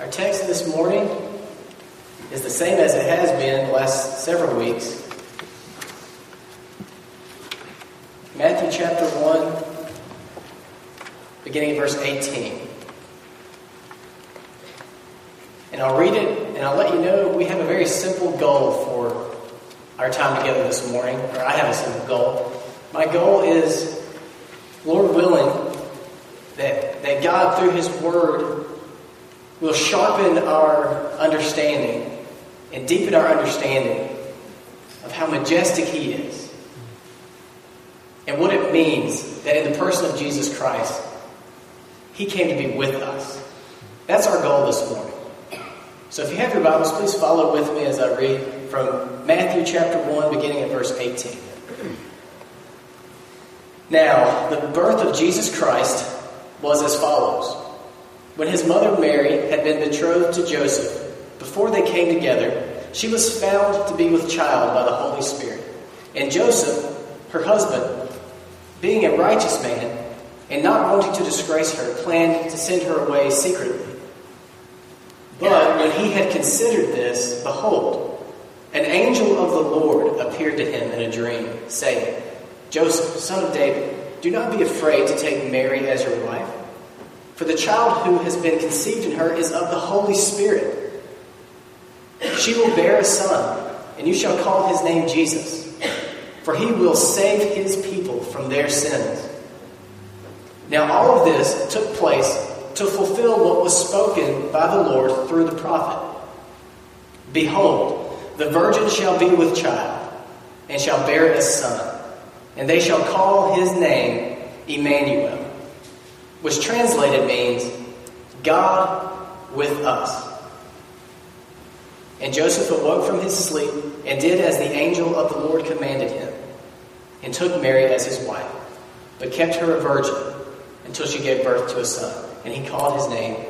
Our text this morning is the same as it has been the last several weeks. Matthew chapter 1, beginning at verse 18. And I'll read it and I'll let you know we have a very simple goal for our time together this morning, or I have a simple goal. My goal is, Lord willing, that, that God, through His Word, will sharpen our understanding and deepen our understanding of how majestic He is and what it means that in the person of Jesus Christ, He came to be with us. That's our goal this morning. So if you have your Bibles, please follow with me as I read from Matthew chapter 1, beginning at verse 18. Now, the birth of Jesus Christ was as follows. When his mother Mary had been betrothed to Joseph, before they came together, she was found to be with child by the Holy Spirit. And Joseph, her husband, being a righteous man, and not wanting to disgrace her, planned to send her away secretly. But when he had considered this, behold, an angel of the Lord appeared to him in a dream, saying, Joseph, son of David, do not be afraid to take Mary as your wife, for the child who has been conceived in her is of the Holy Spirit. She will bear a son, and you shall call his name Jesus, for he will save his people from their sins. Now, all of this took place to fulfill what was spoken by the Lord through the prophet. Behold, the virgin shall be with child, and shall bear a son and they shall call his name Emmanuel, which translated means God with us. And Joseph awoke from his sleep and did as the angel of the Lord commanded him, and took Mary as his wife, but kept her a virgin until she gave birth to a son, and he called his name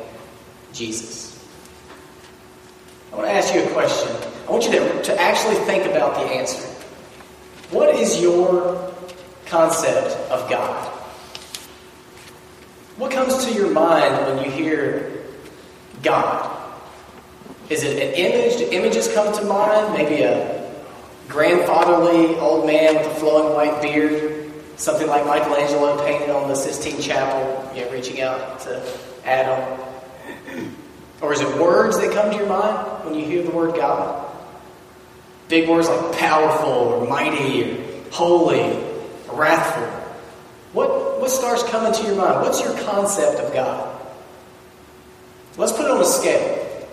Jesus. I want to ask you a question. I want you to, to actually think about the answer. What is your concept of God? What comes to your mind when you hear God? Is it an image? Do images come to mind? Maybe a grandfatherly old man with a flowing white beard, something like Michelangelo painted on the Sistine Chapel, you know, reaching out to Adam. Or is it words that come to your mind when you hear the word God? Big words like powerful or mighty or holy or wrathful. What, what starts coming to your mind? What's your concept of God? Let's put it on a scale.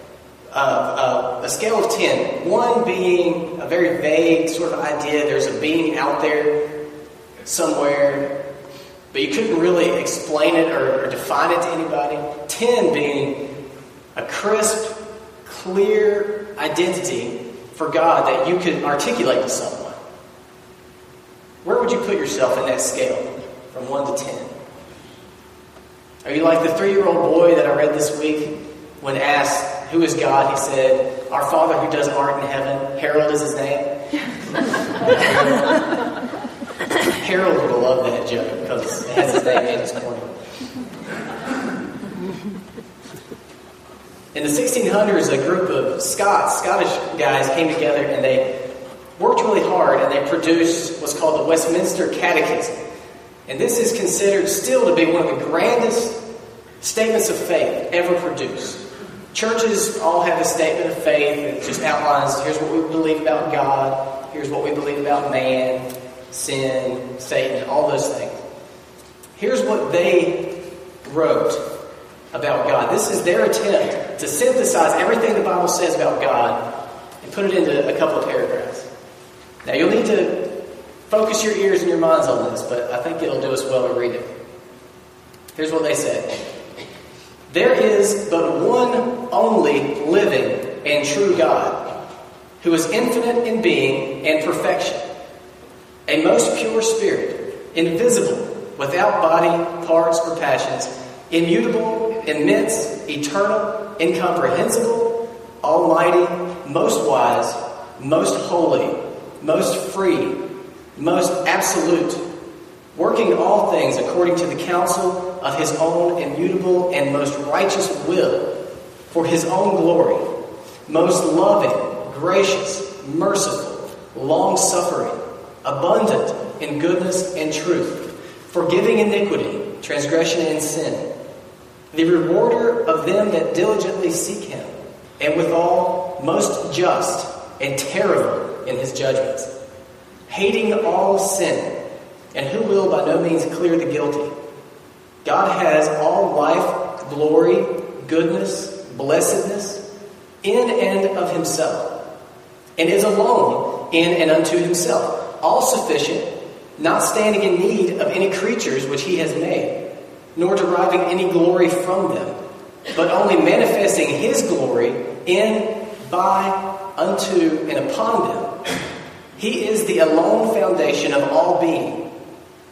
Uh, uh, a scale of 10. One being a very vague sort of idea. There's a being out there somewhere, but you couldn't really explain it or, or define it to anybody. 10 being a crisp, clear identity for God that you could articulate to someone. Where would you put yourself in that scale from 1 to 10? Are you like the three year old boy that I read this week when asked, Who is God? He said, Our Father who does art in heaven. Harold is his name. Harold would have loved that joke because it has his name in his corner. In the 1600s, a group of Scots, Scottish guys came together and they worked really hard and they produced what's called the Westminster Catechism. And this is considered still to be one of the grandest statements of faith ever produced. Churches all have a statement of faith that just outlines here's what we believe about God, here's what we believe about man, sin, Satan, all those things. Here's what they wrote about God. This is their attempt to synthesize everything the Bible says about God and put it into a couple of paragraphs. Now, you'll need to focus your ears and your minds on this, but I think it'll do us well to read it. Here's what they said There is but one only living and true God, who is infinite in being and perfection, a most pure spirit, invisible, without body, parts, or passions, immutable, immense, eternal, incomprehensible, almighty, most wise, most holy most free, most absolute, working all things according to the counsel of his own immutable and most righteous will, for his own glory, most loving, gracious, merciful, long suffering, abundant in goodness and truth, forgiving iniquity, transgression, and sin, the rewarder of them that diligently seek him, and withal most just and terrible in his judgments, hating all sin, and who will by no means clear the guilty. God has all life, glory, goodness, blessedness in and of himself, and is alone in and unto himself, all sufficient, not standing in need of any creatures which he has made, nor deriving any glory from them, but only manifesting his glory in, by, unto, and upon them. He is the alone foundation of all being,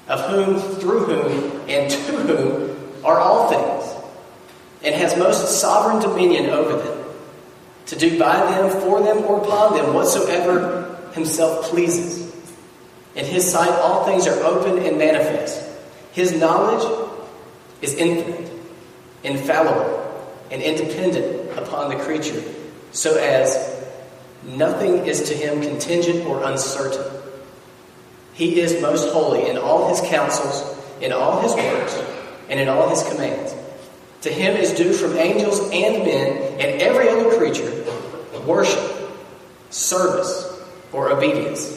of whom, through whom, and to whom are all things and has most sovereign dominion over them, to do by them, for them, or upon them whatsoever himself pleases. In his sight, all things are open and manifest. His knowledge is infinite, infallible, and independent upon the creature, so as nothing is to him contingent or uncertain. He is most holy in all his counsels, in all his works, and in all his commands. To him is due from angels and men and every other creature worship, service, or obedience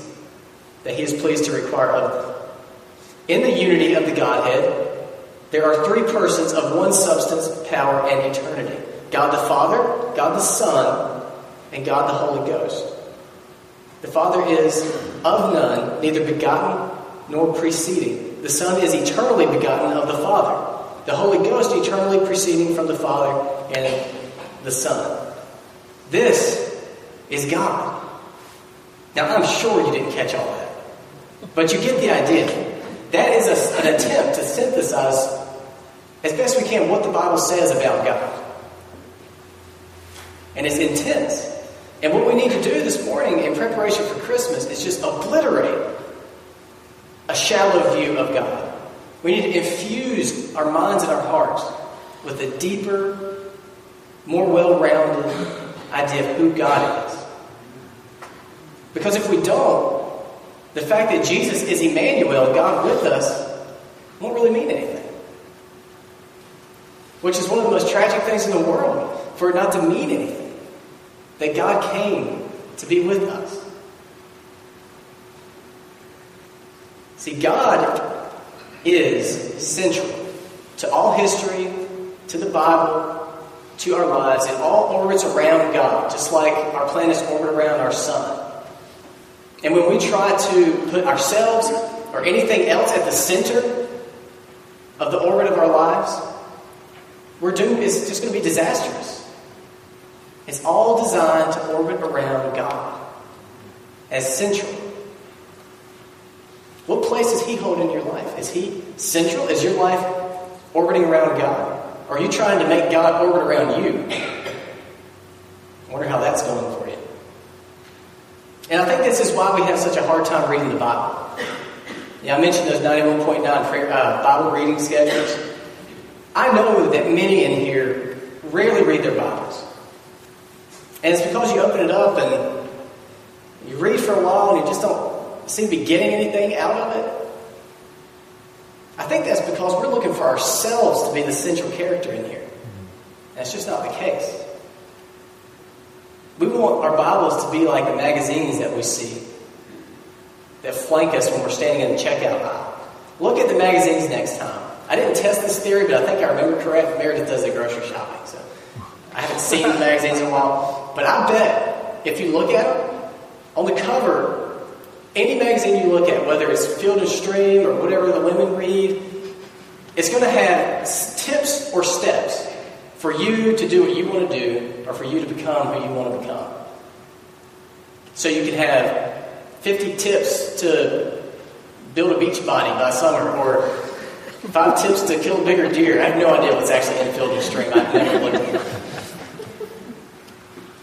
that he is pleased to require of them. In the unity of the Godhead, there are three persons of one substance, power, and eternity God the Father, God the Son, and God the Holy Ghost. The Father is of none, neither begotten nor proceeding. The Son is eternally begotten of the Father the Holy Ghost eternally proceeding from the Father and the Son. This is God. Now, I'm sure you didn't catch all that, but you get the idea. That is a, an attempt to synthesize as best we can what the Bible says about God. And it's intense. And what we need to do this morning in preparation for Christmas is just obliterate a shallow view of God. We need to infuse our minds and our hearts with a deeper, more well rounded idea of who God is. Because if we don't, the fact that Jesus is Emmanuel, God with us, won't really mean anything. Which is one of the most tragic things in the world, for it not to mean anything. That God came to be with us. See, God is central to all history, to the Bible, to our lives. It all orbits around God, just like our planets orbit around our sun. And when we try to put ourselves or anything else at the center of the orbit of our lives, we're doomed. It's just going to be disastrous. It's all designed to orbit around God as central. What place does He hold in your life? Is He central? Is your life orbiting around God? Or are you trying to make God orbit around you? I wonder how that's going for you. And I think this is why we have such a hard time reading the Bible. Yeah, I mentioned those 91.9 uh, Bible reading schedules. I know that many in here rarely read their Bibles. And it's because you open it up and you read for a while and you just don't seem to be getting anything out of it? I think that's because we're looking for ourselves to be the central character in here. That's just not the case. We want our Bibles to be like the magazines that we see that flank us when we're standing in the checkout aisle. Look at the magazines next time. I didn't test this theory, but I think I remember correct. Meredith does the grocery shopping, so I haven't seen the magazines in a while. But I bet if you look at them, on the cover any magazine you look at, whether it's Field and Stream or whatever the women read, it's going to have tips or steps for you to do what you want to do or for you to become who you want to become. So you can have 50 tips to build a beach body by summer or five tips to kill bigger deer. I have no idea what's actually in Field and Stream. I've never looked at it.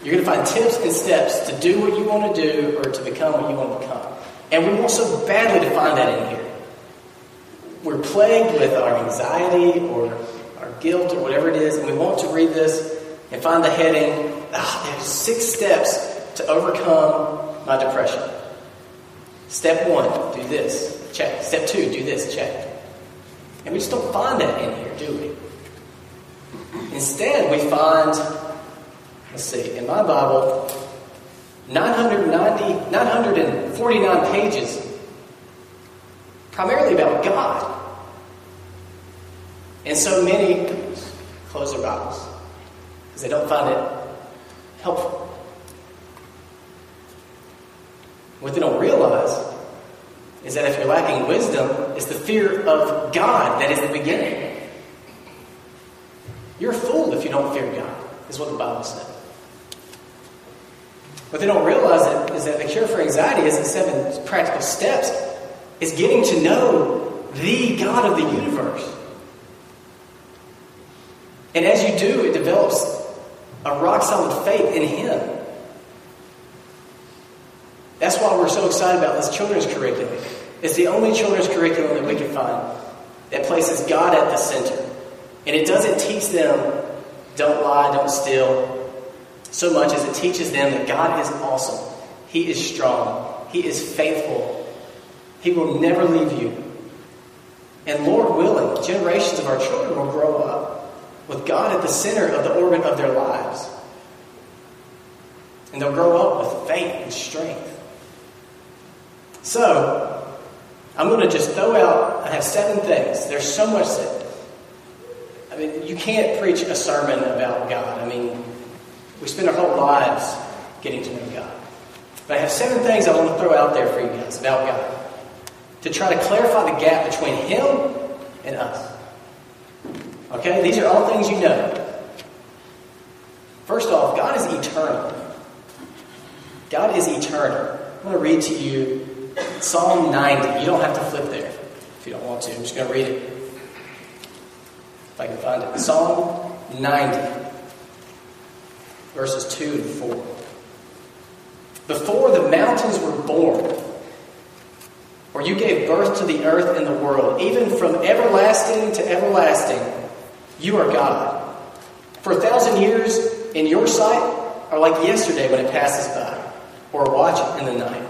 You're going to find tips and steps to do what you want to do or to become what you want to become. And we want so badly to find that in here. We're plagued with our anxiety or our guilt or whatever it is, and we want to read this and find the heading, ah, there's six steps to overcome my depression. Step one, do this. Check. Step two, do this. Check. And we just don't find that in here, do we? Instead, we find, let's see, in my Bible, 990, 949 pages, primarily about God. And so many close their Bibles because they don't find it helpful. What they don't realize is that if you're lacking wisdom, it's the fear of God that is the beginning. You're a fool if you don't fear God, is what the Bible says. What they don't realize is that the cure for anxiety is in seven practical steps is getting to know the God of the universe. And as you do, it develops a rock solid faith in Him. That's why we're so excited about this children's curriculum. It's the only children's curriculum that we can find that places God at the center. And it doesn't teach them, don't lie, don't steal, so much as it teaches them that God is awesome. He is strong. He is faithful. He will never leave you. And Lord willing, generations of our children will grow up with God at the center of the orbit of their lives. And they'll grow up with faith and strength. So, I'm going to just throw out, I have seven things. There's so much that, I mean, you can't preach a sermon about God. I mean, we spend our whole lives getting to know God. But I have seven things I want to throw out there for you guys about God to try to clarify the gap between Him and us. Okay? These are all things you know. First off, God is eternal. God is eternal. I'm going to read to you Psalm 90. You don't have to flip there if you don't want to. I'm just going to read it. If I can find it. Psalm 90, verses 2 and 4. Before the mountains were born, or you gave birth to the earth and the world, even from everlasting to everlasting, you are God. For a thousand years in your sight are like yesterday when it passes by, or a watch in the night.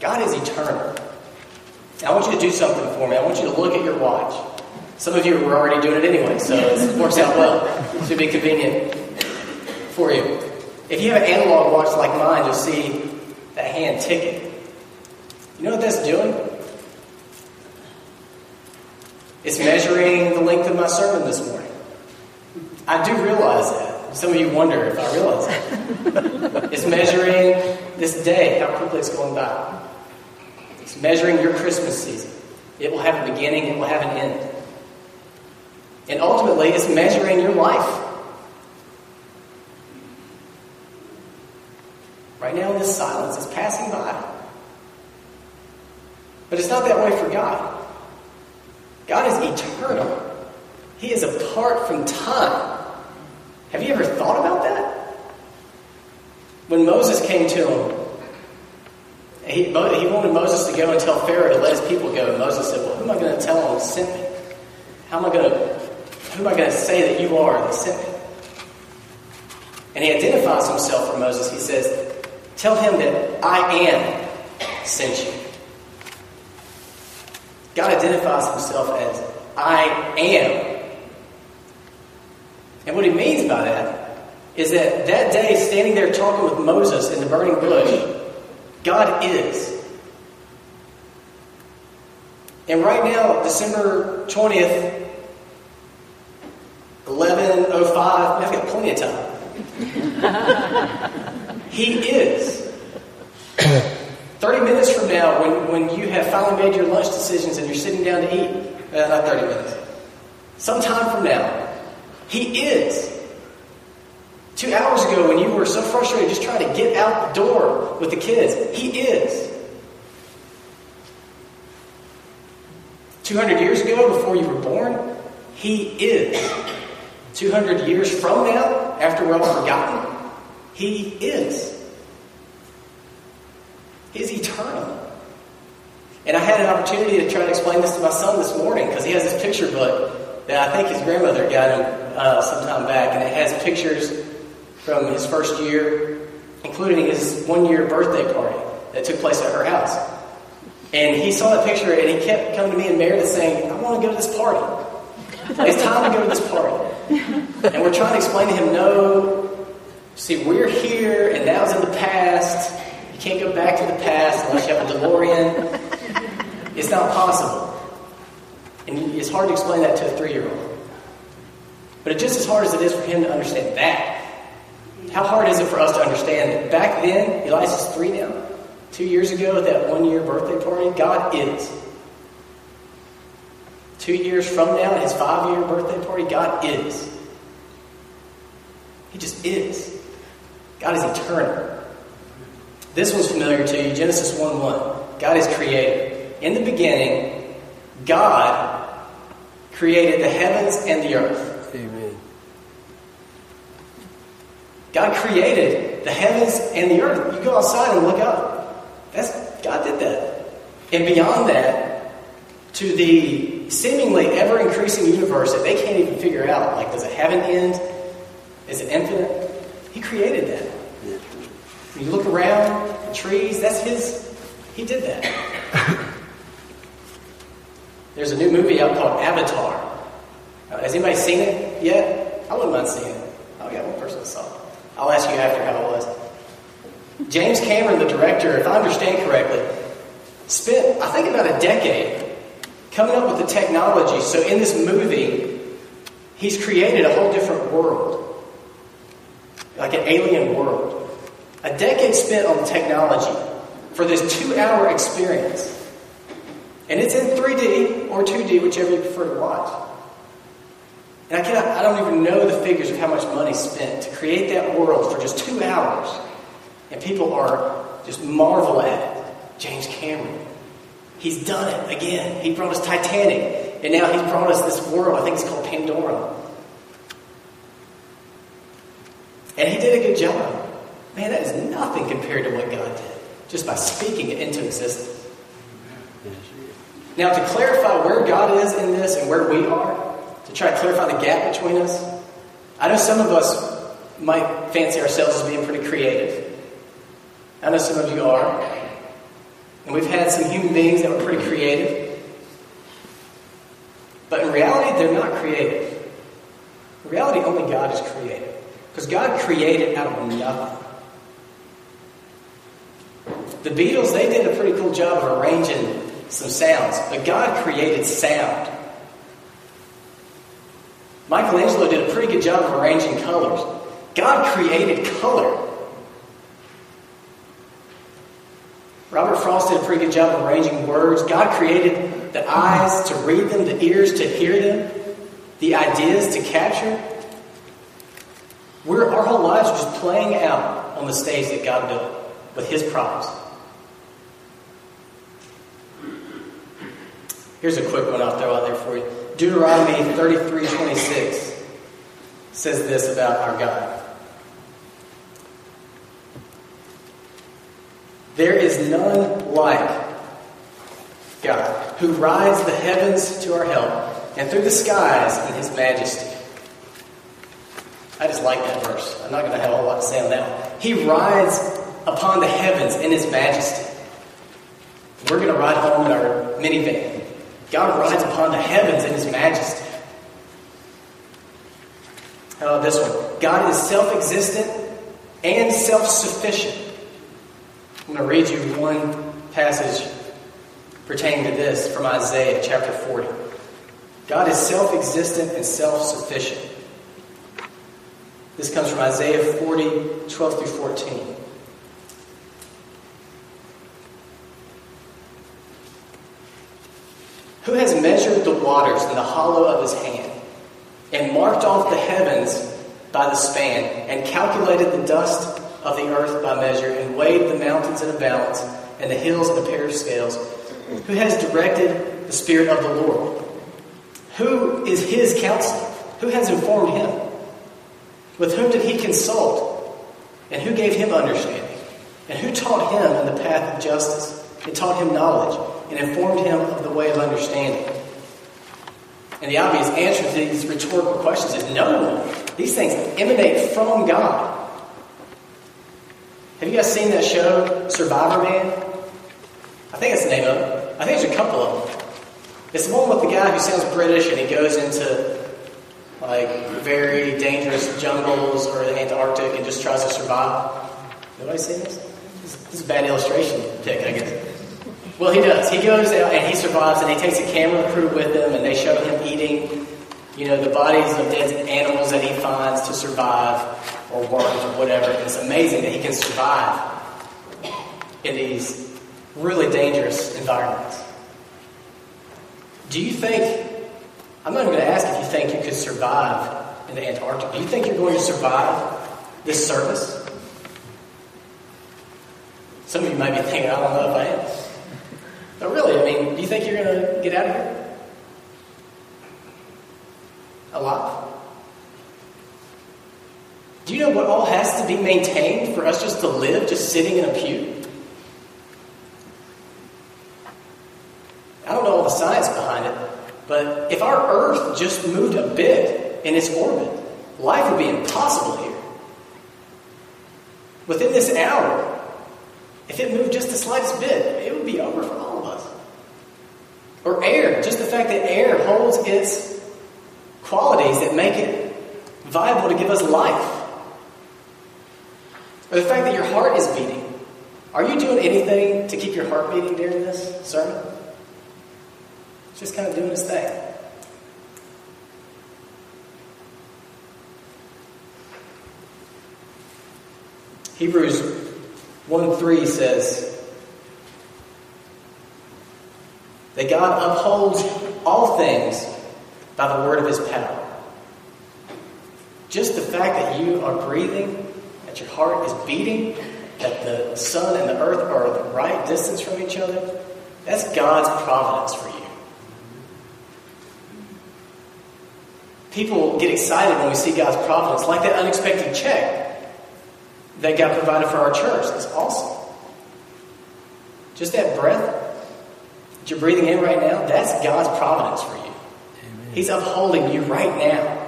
God is eternal. I want you to do something for me. I want you to look at your watch. Some of you were already doing it anyway, so it works out well. It should be convenient for you. If you have an analog watch like mine, you'll see the hand ticking. You know what that's doing? It's measuring the length of my sermon this morning. I do realize that. Some of you wonder if I realize that. it's measuring this day, how quickly it's going by. It's measuring your Christmas season. It will have a beginning, it will have an end. And ultimately, it's measuring your life. Right now, this silence, is passing by. But it's not that way for God. God is eternal, He is apart from time. Have you ever thought about that? When Moses came to him, he, he wanted Moses to go and tell Pharaoh to let his people go. And Moses said, Well, who am I going to tell him to send me? How am I going to, who am I going to say that you are that sent me? And he identifies himself for Moses. He says, Tell him that I am sent you. God identifies himself as I am. And what he means by that is that that day, standing there talking with Moses in the burning bush, God is. And right now, December 20th, 11.05, I've got plenty of time. he is. 30 minutes from now, when, when you have finally made your lunch decisions and you're sitting down to eat, uh, not 30 minutes, sometime from now, he is. Two hours ago, when you were so frustrated just trying to get out the door with the kids, He is. 200 years ago, before you were born, He is. 200 years from now, after we're all forgotten, He is. He's eternal. And I had an opportunity to try to explain this to my son this morning because he has this picture book that I think his grandmother got him uh, some time back, and it has pictures from his first year, including his one year birthday party that took place at her house. And he saw that picture and he kept coming to me and Meredith saying, I want to go to this party. It's time to go to this party. And we're trying to explain to him, no, see, we're here and now's in the past. You can't go back to the past unless you have a DeLorean. It's not possible. And it's hard to explain that to a three year old. But it's just as hard as it is for him to understand that. How hard is it for us to understand that back then, Elias is three now, two years ago, at that one year birthday party, God is. Two years from now, his five year birthday party, God is. He just is. God is eternal. This one's familiar to you Genesis 1 1. God is creator. In the beginning, God created the heavens and the earth. Amen. God created the heavens and the earth. You go outside and look up. That's God did that. And beyond that, to the seemingly ever increasing universe that they can't even figure out, like does it have an end? Is it infinite? He created that. When you look around, the trees, that's his he did that. There's a new movie out called Avatar. Uh, has anybody seen it yet? I wouldn't mind seeing it. Oh, yeah, one person saw it. I'll ask you after how it was. James Cameron, the director, if I understand correctly, spent, I think, about a decade coming up with the technology. So in this movie, he's created a whole different world, like an alien world. A decade spent on technology for this two hour experience. And it's in 3D or 2D, whichever you prefer to watch. And I, cannot, I don't even know the figures of how much money spent to create that world for just two hours. And people are just marvel at it. James Cameron. He's done it again. He brought us Titanic. And now he's brought us this world. I think it's called Pandora. And he did a good job. Man, that is nothing compared to what God did, just by speaking it into existence. Now, to clarify where God is in this and where we are, to try to clarify the gap between us, I know some of us might fancy ourselves as being pretty creative. I know some of you are. And we've had some human beings that were pretty creative. But in reality, they're not creative. In reality, only God is creative. Because God created out of nothing. The Beatles, they did a pretty cool job of arranging some sounds, but God created sound. Michelangelo did a pretty good job of arranging colors. God created color. Robert Frost did a pretty good job of arranging words. God created the eyes to read them, the ears to hear them, the ideas to capture. We're, our whole lives are just playing out on the stage that God built with His props. Here's a quick one I'll throw out there for you. Deuteronomy 33 26 says this about our God. There is none like God, who rides the heavens to our help, and through the skies in his majesty. I just like that verse. I'm not going to have a whole lot to say on that one. He rides upon the heavens in his majesty. We're going to ride home in our minivan. God rides upon the heavens in his majesty. How about this one? God is self existent and self sufficient. I'm going to read you one passage pertaining to this from Isaiah chapter 40. God is self existent and self sufficient. This comes from Isaiah 40, 12 through 14. Who has measured the waters in the hollow of his hand, and marked off the heavens by the span, and calculated the dust of the earth by measure, and weighed the mountains in a balance, and the hills in a pair of scales? Who has directed the Spirit of the Lord? Who is his counselor? Who has informed him? With whom did he consult? And who gave him understanding? And who taught him in the path of justice? And taught him knowledge? And informed him of the way of understanding. And the obvious answer to these rhetorical questions is no. These things emanate from God. Have you guys seen that show, Survivor Man? I think that's the name of it. I think there's a couple of them. It's the one with the guy who sounds British and he goes into like very dangerous jungles or the Antarctic and just tries to survive. Nobody seen this? This is a bad illustration pick, I guess. Well, he does. He goes out and he survives, and he takes a camera crew with him, and they show him eating, you know, the bodies of dead animals that he finds to survive, or worms, or whatever. And it's amazing that he can survive in these really dangerous environments. Do you think? I'm not even going to ask if you think you could survive in the Antarctic. Do you think you're going to survive this service? Some of you might be thinking, I don't know if I am. But really, I mean, do you think you're going to get out of here? Alive? Do you know what all has to be maintained for us just to live, just sitting in a pew? I don't know all the science behind it, but if our Earth just moved a bit in its orbit, life would be impossible here. Within this hour, if it moved just the slightest bit, it would be over for all or air, just the fact that air holds its qualities that make it viable to give us life. Or the fact that your heart is beating. Are you doing anything to keep your heart beating during this sermon? Just kind of doing its thing. Hebrews 1 3 says, that God upholds all things by the word of his power. Just the fact that you are breathing, that your heart is beating, that the sun and the earth are the right distance from each other, that's God's providence for you. People get excited when we see God's providence, like that unexpected check that God provided for our church. That's awesome. Just that breath you're breathing in right now, that's God's providence for you. Amen. He's upholding you right now.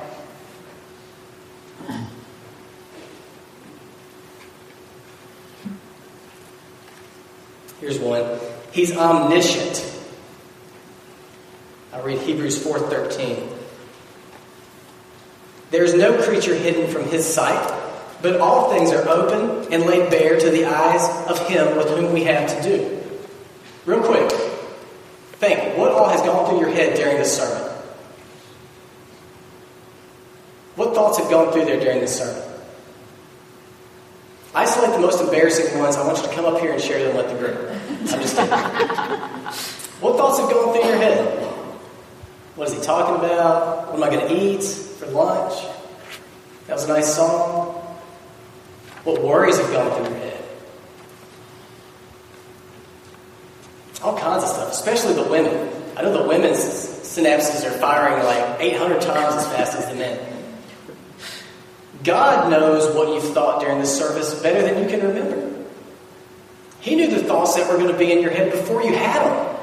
Here's one. He's omniscient. I read Hebrews 4:13. There is no creature hidden from his sight, but all things are open and laid bare to the eyes of him with whom we have to do. Real quick, Think, what all has gone through your head during this sermon? What thoughts have gone through there during this sermon? Isolate the most embarrassing ones. I want you to come up here and share them with the group. I'm just kidding. what thoughts have gone through your head? What is he talking about? What am I going to eat for lunch? That was a nice song. What worries have gone through your head? All kinds of stuff, especially the women. I know the women's synapses are firing like 800 times as fast as the men. God knows what you've thought during this service better than you can remember. He knew the thoughts that were going to be in your head before you had them.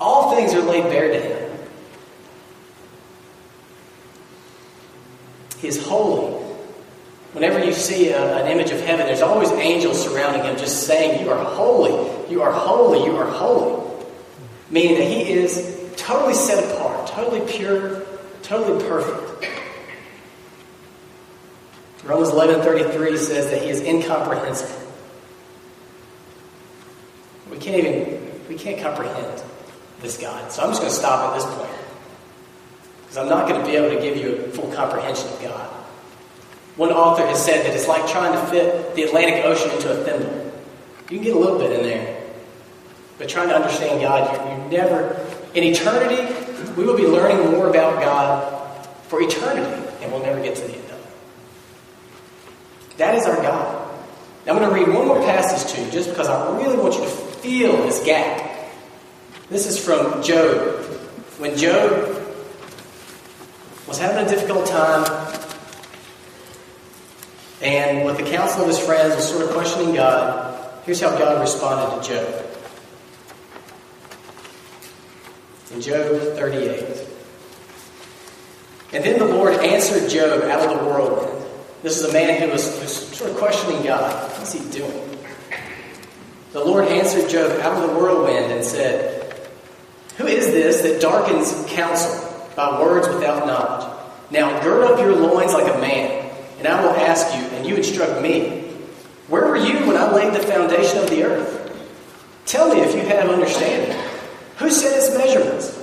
All things are laid bare to Him. He is holy. Whenever you see a, an image of heaven, there's always angels surrounding him just saying, You are holy, you are holy, you are holy. Meaning that he is totally set apart, totally pure, totally perfect. Romans 11:33 says that he is incomprehensible. We can't even we can't comprehend this God. So I'm just going to stop at this point. Because I'm not going to be able to give you a full comprehension of God. One author has said that it's like trying to fit the Atlantic Ocean into a thimble. You can get a little bit in there, but trying to understand God, you, you never, in eternity, we will be learning more about God for eternity, and we'll never get to the end of it. That is our God. Now I'm going to read one more passage to you just because I really want you to feel this gap. This is from Job. When Job was having a difficult time and with the counsel of his friends was sort of questioning God, here's how God responded to Job. in Job 38. And then the Lord answered Job out of the whirlwind. This is a man who was, was sort of questioning God. What's he doing? The Lord answered Job out of the whirlwind and said, Who is this that darkens counsel by words without knowledge? Now gird up your loins like a man, and I will ask you, and you instruct me. Where were you when I laid the foundation of the earth? Tell me if you have understanding. Who set its measurements?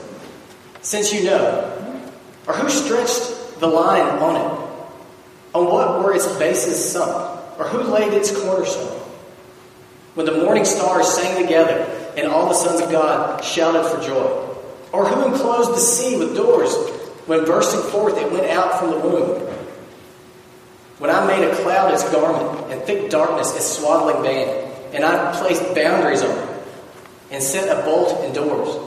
Since you know. Or who stretched the line on it? On what were its bases sunk? Or who laid its cornerstone? When the morning stars sang together and all the sons of God shouted for joy? Or who enclosed the sea with doors when bursting forth it went out from the womb? When I made a cloud its garment and thick darkness its swaddling band, and I placed boundaries on it and set a bolt in doors.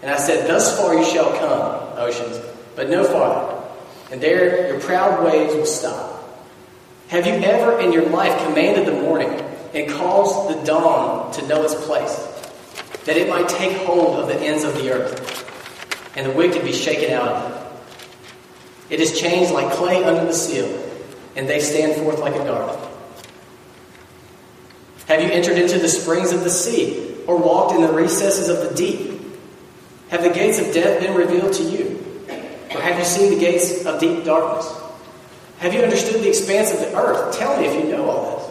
And I said, Thus far you shall come, oceans, but no farther. And there your proud waves will stop. Have you ever in your life commanded the morning and caused the dawn to know its place, that it might take hold of the ends of the earth, and the wicked be shaken out of it? It is changed like clay under the seal, and they stand forth like a garment. Have you entered into the springs of the sea, or walked in the recesses of the deep? Have the gates of death been revealed to you? Or have you seen the gates of deep darkness? Have you understood the expanse of the earth? Tell me if you know all this.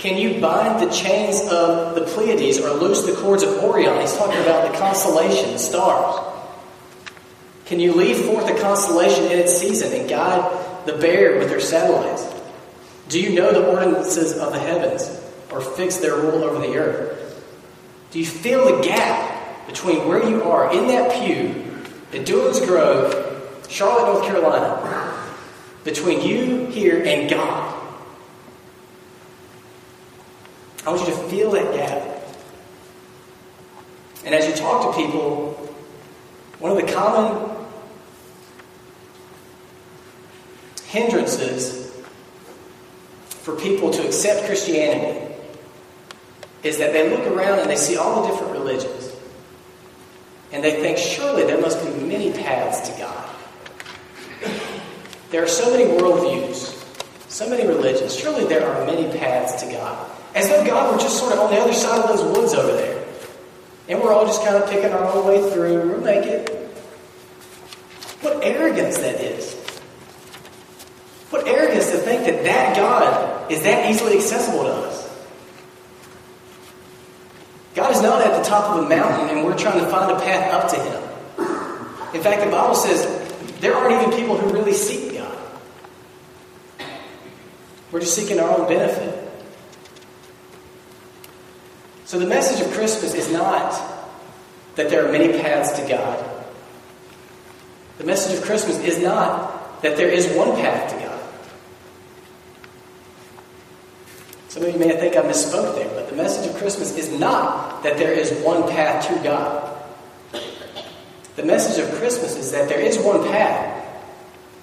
Can you bind the chains of the Pleiades or loose the cords of Orion? He's talking about the constellation, the stars. Can you lead forth a constellation in its season and guide the bear with their satellites? Do you know the ordinances of the heavens or fix their rule over the earth? Do you feel the gap between where you are in that pew at Doolin's Grove, Charlotte, North Carolina, between you here and God? I want you to feel that gap. And as you talk to people, one of the common hindrances for people to accept Christianity is that they look around and they see all the different religions. And they think, surely there must be many paths to God. There are so many worldviews, so many religions. Surely there are many paths to God. As though God were just sort of on the other side of those woods over there. And we're all just kind of picking our own way through. We'll make it. What arrogance that is. What arrogance to think that that God is that easily accessible to us. God is not at the top of a mountain and we're trying to find a path up to Him. In fact, the Bible says there aren't even people who really seek God. We're just seeking our own benefit. So the message of Christmas is not that there are many paths to God. The message of Christmas is not that there is one path to God. Some of you may think I misspoke there, but the message of Christmas is not that there is one path to God. The message of Christmas is that there is one path.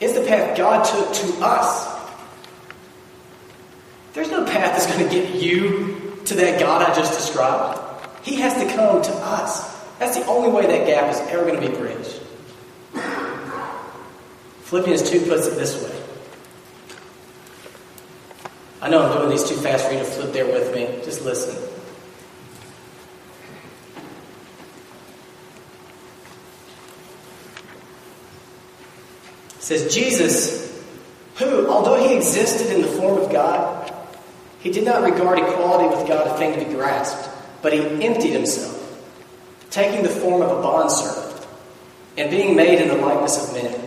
It's the path God took to us. There's no path that's going to get you to that God I just described. He has to come to us. That's the only way that gap is ever going to be bridged. Philippians 2 puts it this way. I know I'm doing these too fast for you to flip there with me. Just listen. It says, Jesus, who, although he existed in the form of God, he did not regard equality with God a thing to be grasped, but he emptied himself, taking the form of a bondservant, and being made in the likeness of men.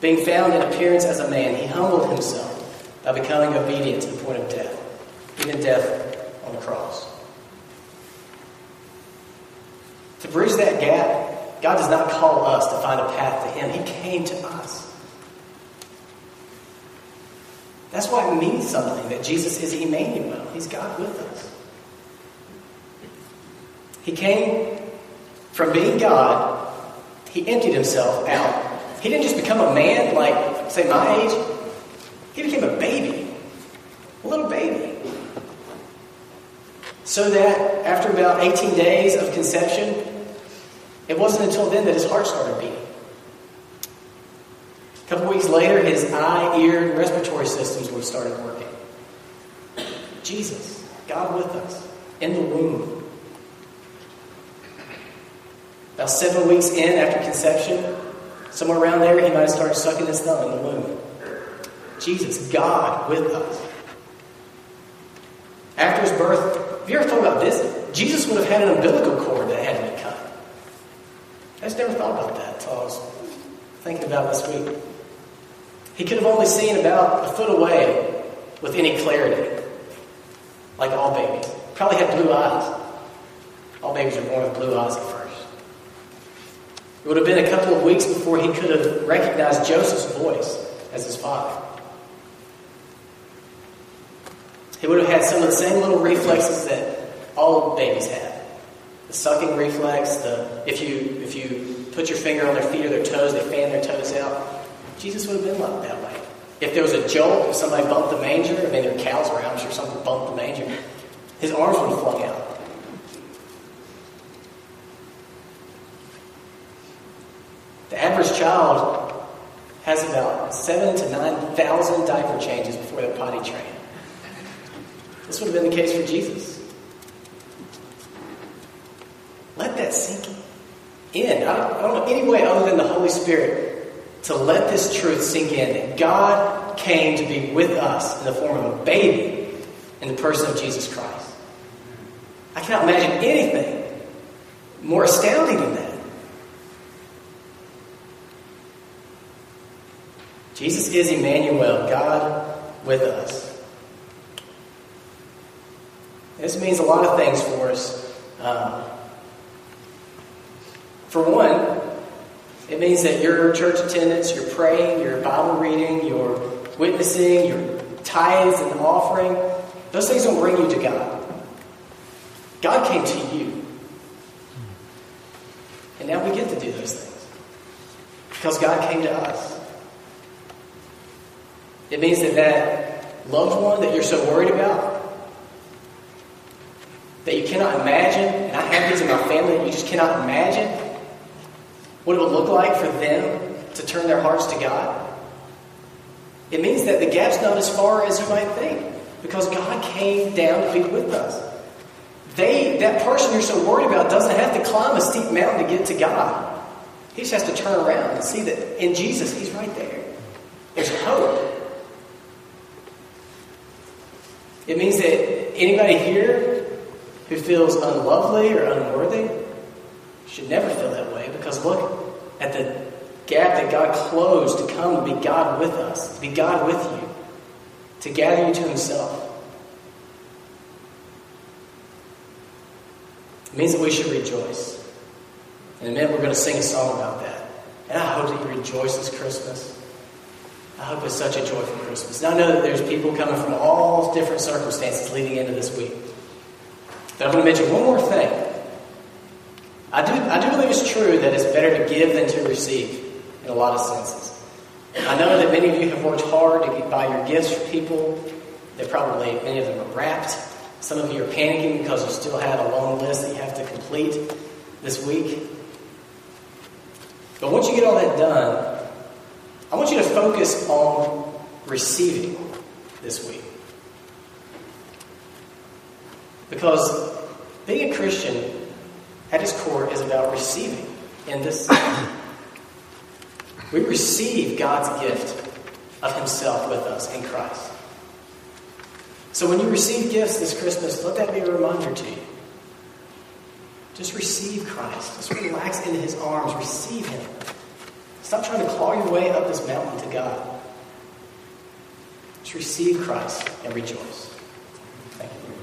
Being found in appearance as a man, he humbled himself by becoming obedient to the point of death, even death on the cross. To bridge that gap, God does not call us to find a path to Him. He came to us. That's why it means something that Jesus is Emmanuel. He's God with us. He came from being God, He emptied Himself out. He didn't just become a man like, say, my age. He became a baby, a little baby. So that after about 18 days of conception, it wasn't until then that his heart started beating. A couple weeks later, his eye, ear, and respiratory systems would have started working. Jesus, God with us, in the womb. About seven weeks in after conception, somewhere around there, he might have started sucking his thumb in the womb. Jesus, God with us. After his birth, have you ever thought about this? Jesus would have had an umbilical cord that had to be cut. I just never thought about that until I was thinking about this week. He could have only seen about a foot away with any clarity, like all babies. Probably had blue eyes. All babies are born with blue eyes at first. It would have been a couple of weeks before he could have recognized Joseph's voice as his father. He would have had some of the same little reflexes that all babies have. The sucking reflex, the if you if you put your finger on their feet or their toes, they fan their toes out. Jesus would have been like that way. If there was a jolt, if somebody bumped the manger, I mean, there are cows around, I'm sure something bumped the manger, his arms would have flung out. The average child has about seven to nine thousand diaper changes before they're potty trained. This would have been the case for Jesus. Let that sink in. I don't, I don't know any way other than the Holy Spirit to let this truth sink in that God came to be with us in the form of a baby in the person of Jesus Christ. I cannot imagine anything more astounding than that. Jesus is Emmanuel, God with us. This means a lot of things for us. Um, for one, it means that your church attendance, your praying, your Bible reading, your witnessing, your tithes and offering, those things don't bring you to God. God came to you. And now we get to do those things. Because God came to us. It means that that loved one that you're so worried about, that you cannot imagine, and I have these in my family, that you just cannot imagine what it would look like for them to turn their hearts to God, it means that the gap's not as far as you might think because God came down to be with us. They, that person you're so worried about doesn't have to climb a steep mountain to get to God. He just has to turn around and see that in Jesus, He's right there. There's hope. It means that anybody here who feels unlovely or unworthy should never feel that way because look at the gap that God closed to come to be God with us, to be God with you, to gather you to Himself. It means that we should rejoice. In a minute, we're going to sing a song about that. And I hope that you rejoice this Christmas. I hope it's such a joyful Christmas. Now, I know that there's people coming from all different circumstances leading into this week. But I'm going to mention one more thing. I do, I do believe it's true that it's better to give than to receive in a lot of senses. I know that many of you have worked hard to buy your gifts for people. They probably, many of them are wrapped. Some of you are panicking because you still have a long list that you have to complete this week. But once you get all that done, I want you to focus on receiving this week. Because being a Christian at its core is about receiving in this we receive God's gift of Himself with us in Christ. So when you receive gifts this Christmas, let that be a reminder to you. Just receive Christ. Just relax into His arms. Receive Him. Stop trying to claw your way up this mountain to God. Just receive Christ and rejoice. Thank you.